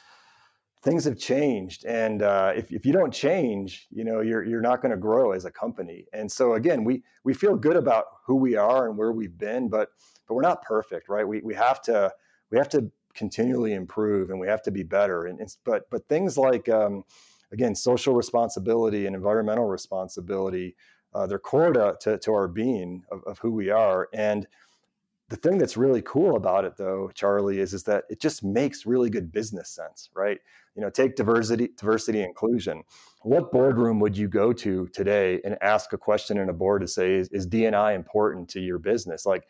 things have changed, and uh, if if you don't change, you know, you're you're not going to grow as a company. And so again, we we feel good about who we are and where we've been, but but we're not perfect, right? We we have to we have to continually improve, and we have to be better. And but but things like um, again, social responsibility and environmental responsibility uh, they're core to, to, to our being of, of, who we are. And the thing that's really cool about it, though, Charlie, is is that it just makes really good business sense, right? You know, take diversity, diversity, inclusion. What boardroom would you go to today and ask a question in a board to say, is, is DNI important to your business? Like,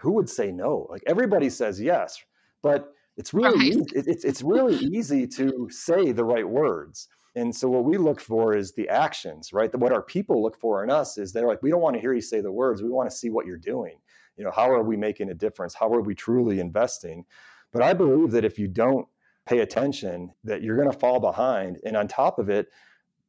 who would say no? Like everybody says yes, but it's really right. easy, it's it's really easy to say the right words. And so what we look for is the actions, right? What our people look for in us is they're like, we don't want to hear you say the words. We want to see what you're doing. You know, how are we making a difference? How are we truly investing? But I believe that if you don't pay attention, that you're going to fall behind. And on top of it,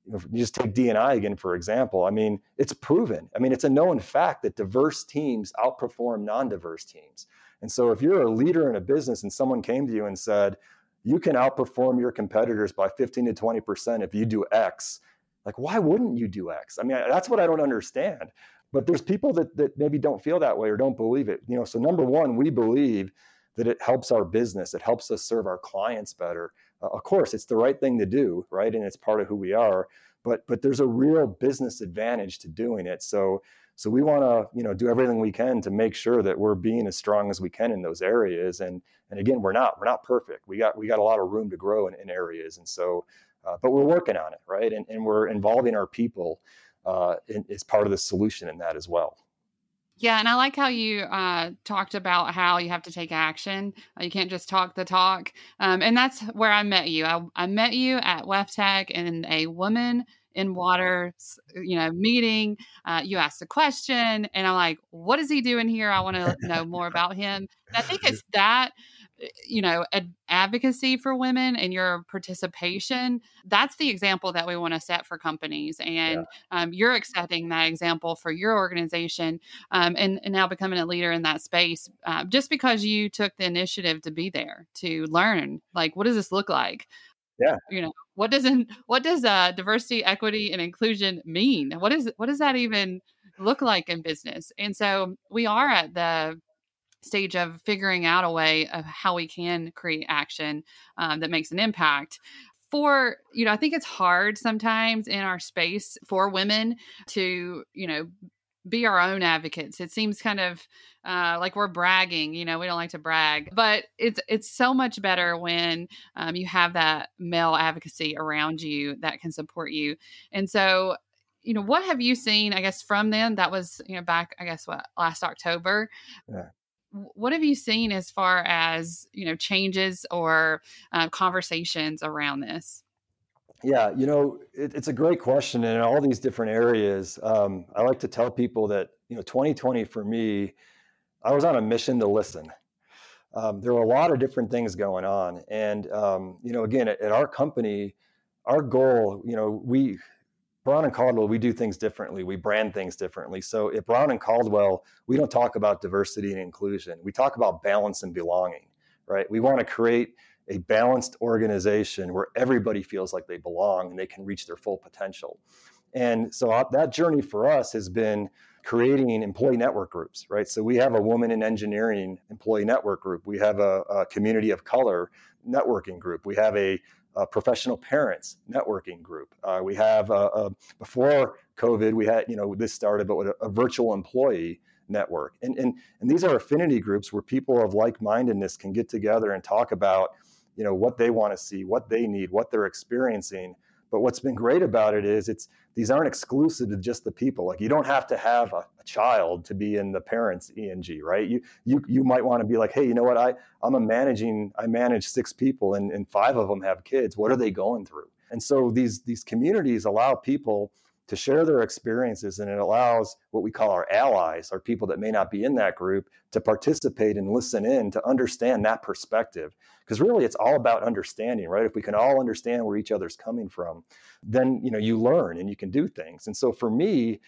you, you just take DNI again, for example. I mean, it's proven. I mean, it's a known fact that diverse teams outperform non-diverse teams. And so if you're a leader in a business and someone came to you and said, you can outperform your competitors by 15 to 20% if you do X. Like, why wouldn't you do X? I mean, that's what I don't understand. But there's people that, that maybe don't feel that way or don't believe it. You know, so number one, we believe that it helps our business, it helps us serve our clients better. Uh, of course, it's the right thing to do, right? And it's part of who we are. But but there's a real business advantage to doing it. So so we want to you know do everything we can to make sure that we're being as strong as we can in those areas. And and again, we're not we're not perfect. We got we got a lot of room to grow in, in areas. And so, uh, but we're working on it, right? And and we're involving our people uh, in, as part of the solution in that as well. Yeah, and I like how you uh, talked about how you have to take action. Uh, you can't just talk the talk. Um, and that's where I met you. I, I met you at WEFTEC in a woman in water, you know, meeting. Uh, you asked a question, and I'm like, "What is he doing here? I want to know more about him." And I think it's that you know ad- advocacy for women and your participation that's the example that we want to set for companies and yeah. um, you're accepting that example for your organization um, and, and, now becoming a leader in that space uh, just because you took the initiative to be there to learn like what does this look like? Yeah. You know what doesn't what does uh, diversity equity and inclusion mean? What is what does that even look like in business? And so we are at the stage of figuring out a way of how we can create action um, that makes an impact. For you know i think it's hard sometimes in our space for women to you know be our own advocates. It seems kind of uh, like we're bragging you know we don't like to brag but it's it's so much better when um, you have that male advocacy around you that can support you. And so you know what have you seen i guess from then that was you know back i guess what last october? Yeah what have you seen as far as you know changes or uh, conversations around this? Yeah you know it, it's a great question and in all these different areas. Um, i like to tell people that you know 2020 for me i was on a mission to listen. Um, there were a lot of different things going on and um, you know again at, at our company our goal you know we Brown and Caldwell, we do things differently. We brand things differently. So at Brown and Caldwell, we don't talk about diversity and inclusion. We talk about balance and belonging, right? We want to create a balanced organization where everybody feels like they belong and they can reach their full potential. And so uh, that journey for us has been creating employee network groups, right? So we have a woman in engineering employee network group. We have a, a community of color networking group. We have a a professional parents networking group. Uh, we have uh, uh, before COVID, we had you know this started, but with a, a, virtual employee network, and and and these are affinity groups where people of like mindedness can get together and talk about you know what they want to see, what they need, what they're experiencing, but what's been great about it is it's these aren't exclusive to just the people. Like you don't have to have a, a child to be in the parents ENG, right? You you you might want to be like, hey, you know what? I I'm a managing I manage six people and, and five of them have kids. What are they going through? And so these these communities allow people to share their experiences and it allows what we call our allies our people that may not be in that group to participate and listen in to understand that perspective. Because really it's all about understanding right? If we can all understand where each other's coming from then you know you learn and you can do things. And so for me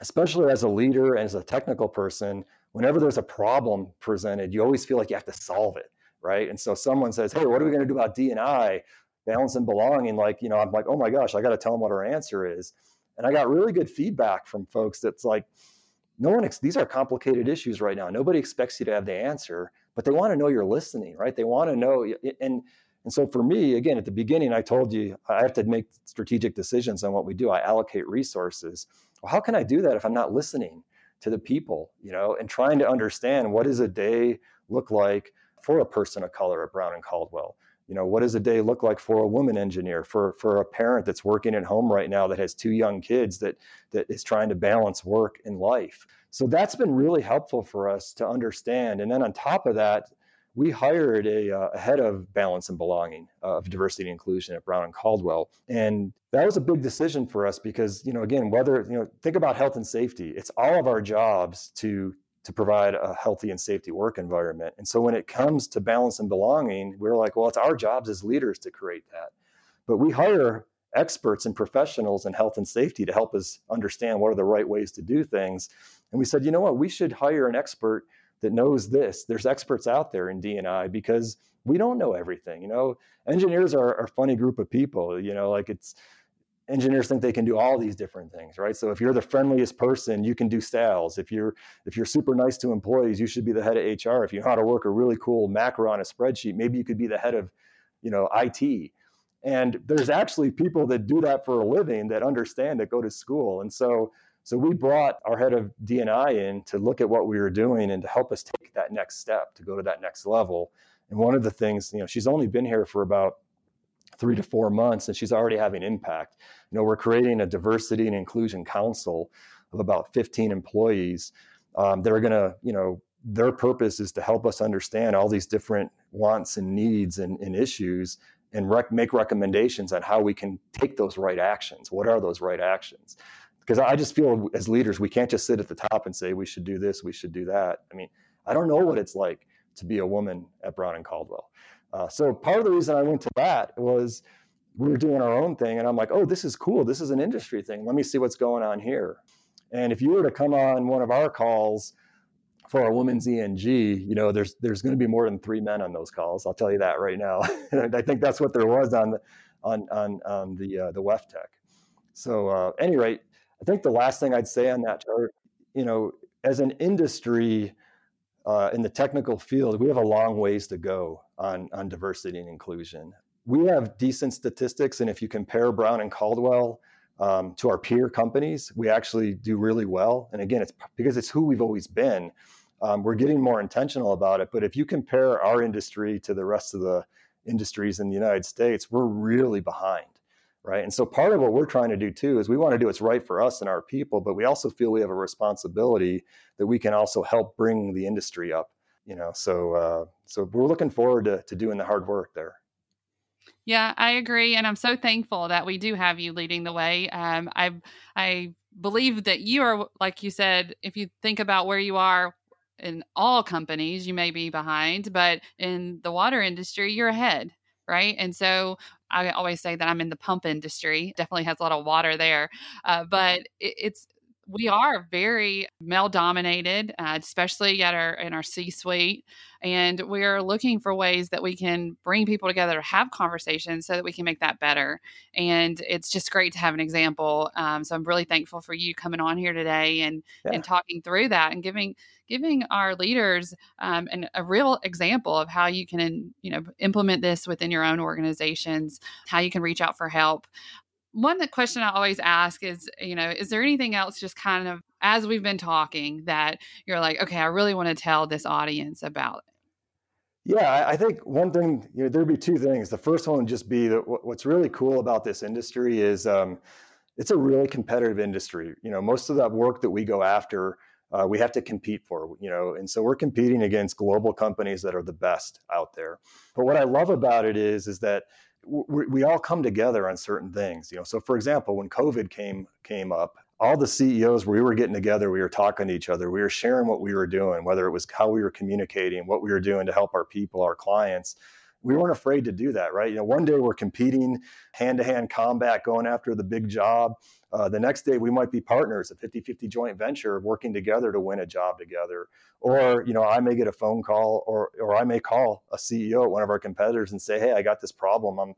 especially as a leader and as a technical person whenever there's a problem presented you always feel like you have to solve it right? And so someone says hey what are we going to do about d&i balance and belonging? Like you know i'm like oh my gosh i got to tell them what our answer is and I got really good feedback from folks that's like, no one, ex- these are complicated issues right now. Nobody expects you to have the answer, but they want to know you're listening, right? They want to know. And, and so for me, again, at the beginning, I told you I have to make strategic decisions on what we do. I allocate resources. Well, how can I do that if I'm not listening to the people, you know, and trying to understand what does a day look like for a person of color at Brown and Caldwell? You know what does a day look like for a woman engineer for for a parent that's working at home right now that has two young kids that that is trying to balance work and life? So that's been really helpful for us to understand. And then on top of that we hired a, uh, a head of balance and belonging uh, of diversity and inclusion at brown and caldwell. And that was a big decision for us because you know again whether you know think about health and safety. It's all of our jobs to to provide a healthy and safety work environment. And so when it comes to balance and belonging, we're like, well, it's our jobs as leaders to create that. But we hire experts and professionals in health and safety to help us understand what are the right ways to do things. And we said, you know what, we should hire an expert that knows this. There's experts out there in D&I because we don't know everything. You know, engineers are, are a funny group of people. You know, like it's engineers think they can do all these different things right so if you're the friendliest person you can do sales if you're if you're super nice to employees you should be the head of hr if you know how to work a really cool macro on a spreadsheet maybe you could be the head of you know it And there's actually people that do that for a living that understand that go to school. And so so we brought our head of DNI in to look at what we were doing and to help us take that next step to go to that next level. And one of the things, you know, she's only been here for about three to four months and she's already having impact. You know, we're creating a diversity and inclusion council of about 15 employees um, that are going to, you know, their purpose is to help us understand all these different wants and needs and, and issues and rec- make recommendations on how we can take those right actions. What are those right actions? Because I just feel as leaders, we can't just sit at the top and say we should do this, we should do that. I mean, I don't know what it's like to be a woman at Brown and Caldwell. Uh, so part of the reason I went to that was we were doing our own thing, and I'm like, oh, this is cool. This is an industry thing. Let me see what's going on here. And if you were to come on one of our calls for a women's ENG, you know, there's there's going to be more than three men on those calls. I'll tell you that right now. I think that's what there was on the on on on the uh, the WEFTEC. So, uh, any rate, I think the last thing I'd say on that chart, you know, as an industry uh, in the technical field, we have a long ways to go on on diversity and inclusion. We have decent statistics, and if you compare Brown and Caldwell um, to our peer companies, we actually do really well. And again, it's because it's who we've always been. Um, we're getting more intentional about it. But if you compare our industry to the rest of the industries in the United States, we're really behind, right? And so part of what we're trying to do too is we want to do what's right for us and our people, but we also feel we have a responsibility that we can also help bring the industry up. You know, so uh, so we're looking forward to, to doing the hard work there. Yeah, I agree, and I'm so thankful that we do have you leading the way. Um, I I believe that you are, like you said, if you think about where you are in all companies, you may be behind, but in the water industry, you're ahead, right? And so I always say that I'm in the pump industry. Definitely has a lot of water there, uh, but it, it's we are very male dominated, uh, especially at our in our C suite, and we're looking for ways that we can bring people together to have conversations so that we can make that better. And it's just great to have an example. Um, so I'm really thankful for you coming on here today and yeah. and talking through that and giving giving our leaders um, an, a real example of how you can you know implement this within your own organizations, how you can reach out for help one the question I always ask is, you know, is there anything else just kind of as we've been talking that you're like, okay, I really want to tell this audience about? Yeah, I think one thing, you know, there'd be two things. The first one would just be that what's really cool about this industry is um, it's a really competitive industry. You know, most of that work that we go after, uh, we have to compete for, you know, and so we're competing against global companies that are the best out there. But what I love about it is, is that we, we all come together on certain things you know? So for example when covid came came up all the ceos we were getting together we were talking to each other we were sharing what we were doing whether it was how we were communicating what we were doing to help our people our clients. We weren't afraid to do that right? You know one day we're competing hand-to-hand combat going after the big job uh, the next day we might be partners a 50-50 joint venture working together to win a job together. Or you know i may get a phone call or or i may call a ceo at one of our competitors and say hey i got this problem i'm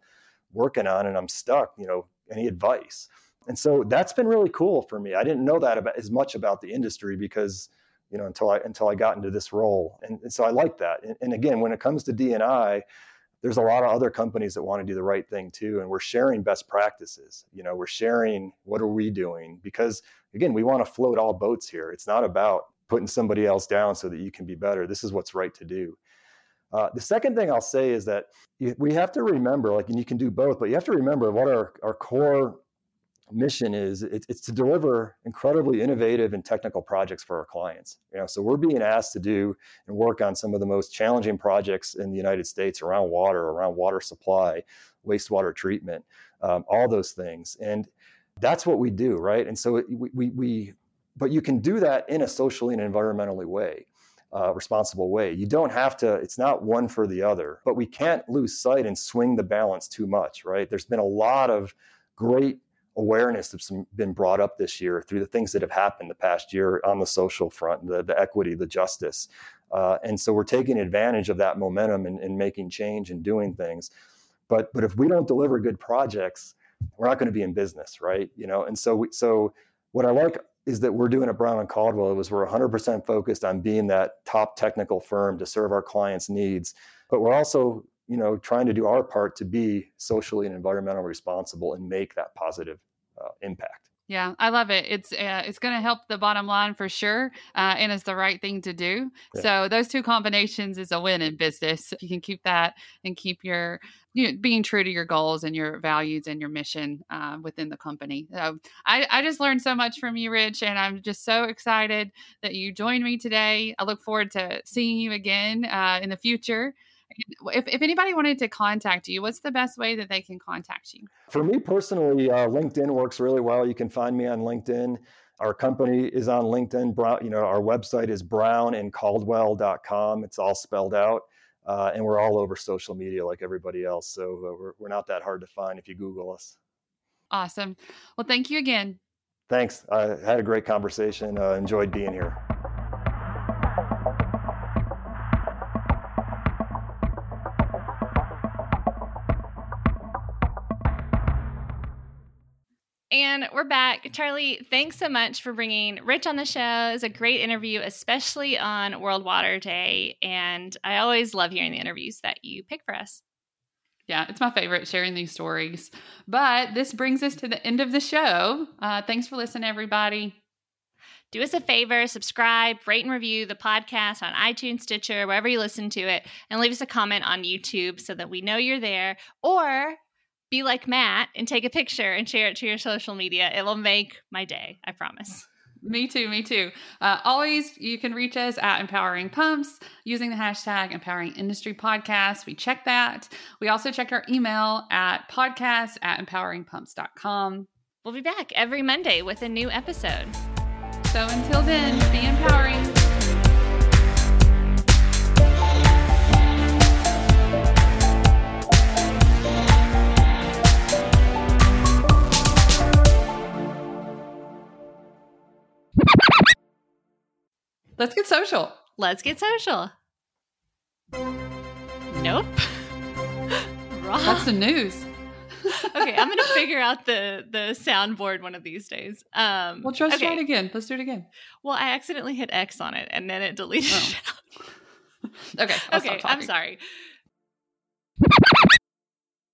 working on and i'm stuck you know any advice? And so that's been really cool for me. I didn't know that about as much about the industry because you know until i until i got into this role. And, and so i like that. And, and again when it comes to dni there's a lot of other companies that want to do the right thing too and we're sharing best practices you know we're sharing what are we doing because again we want to float all boats here it's not about putting somebody else down so that you can be better. This is what's right to do. Uh, the second thing I'll say is that we have to remember, like, and you can do both, but you have to remember what our, our core mission is. It's, to deliver incredibly innovative and technical projects for our clients. You know, so we're being asked to do and work on some of the most challenging projects in the United States around water, around water supply, wastewater treatment, um, all those things, and that's what we do, right? And so we, we, we but you can do that in a socially and environmentally way uh, responsible way you don't have to it's not one for the other but we can't lose sight and swing the balance too much right there's been a lot of great awareness that's been brought up this year through the things that have happened the past year on the social front the, the equity the justice uh, and so we're taking advantage of that momentum and, making change and doing things. But but if we don't deliver good projects we're not going to be in business right? You know and so we, so what i like is that we're doing at Brown and Caldwell was we're 100% focused on being that top technical firm to serve our clients' needs, but we're also you know, trying to do our part to be socially and environmentally responsible and make that positive impact. Yeah, I love it. It's uh, it's going to help the bottom line for sure, uh, and it's the right thing to do. Yeah. So those two combinations is a win in business. If you can keep that and keep your you know, being true to your goals and your values and your mission uh, within the company. So I, I just learned so much from you, Rich, and I'm just so excited that you joined me today. I look forward to seeing you again uh, in the future. If, if anybody wanted to contact you, what's the best way that they can contact you? For me personally, uh, LinkedIn works really well. You can find me on LinkedIn. Our company is on LinkedIn. Brown, you know, our website is brownandcaldwell.com. It's all spelled out. Uh, and we're all over social media like everybody else. So uh, we're, we're not that hard to find if you Google us. Awesome. Well, thank you again. Thanks. I had a great conversation. Uh, enjoyed being here. And we're back. Charlie, thanks so much for bringing Rich on the show. It's a great interview, especially on World Water Day. And I always love hearing the interviews that you pick for us. Yeah, it's my favorite sharing these stories. But this brings us to the end of the show. Uh, thanks for listening, everybody. Do us a favor, subscribe, rate and review the podcast on iTunes, Stitcher, wherever you listen to it, and leave us a comment on YouTube so that we know you're there. Or be like Matt and take a picture and share it to your social media. It will make my day, I promise. Me too, me too. Uh, always, you can reach us at Empowering Pumps using the hashtag Empowering Industry Podcast. We check that. We also check our email at podcast at empoweringpumps.com. We'll be back every Monday with a new episode. So until then, be empowering. Let's get social. Let's get social. Nope. Wrong. That's the news. okay, I'm gonna figure out the the soundboard one of these days. Um, well, just okay. try it again. Let's do it again. Well, I accidentally hit X on it and then it deleted. Oh. okay. I'll okay. I'm sorry.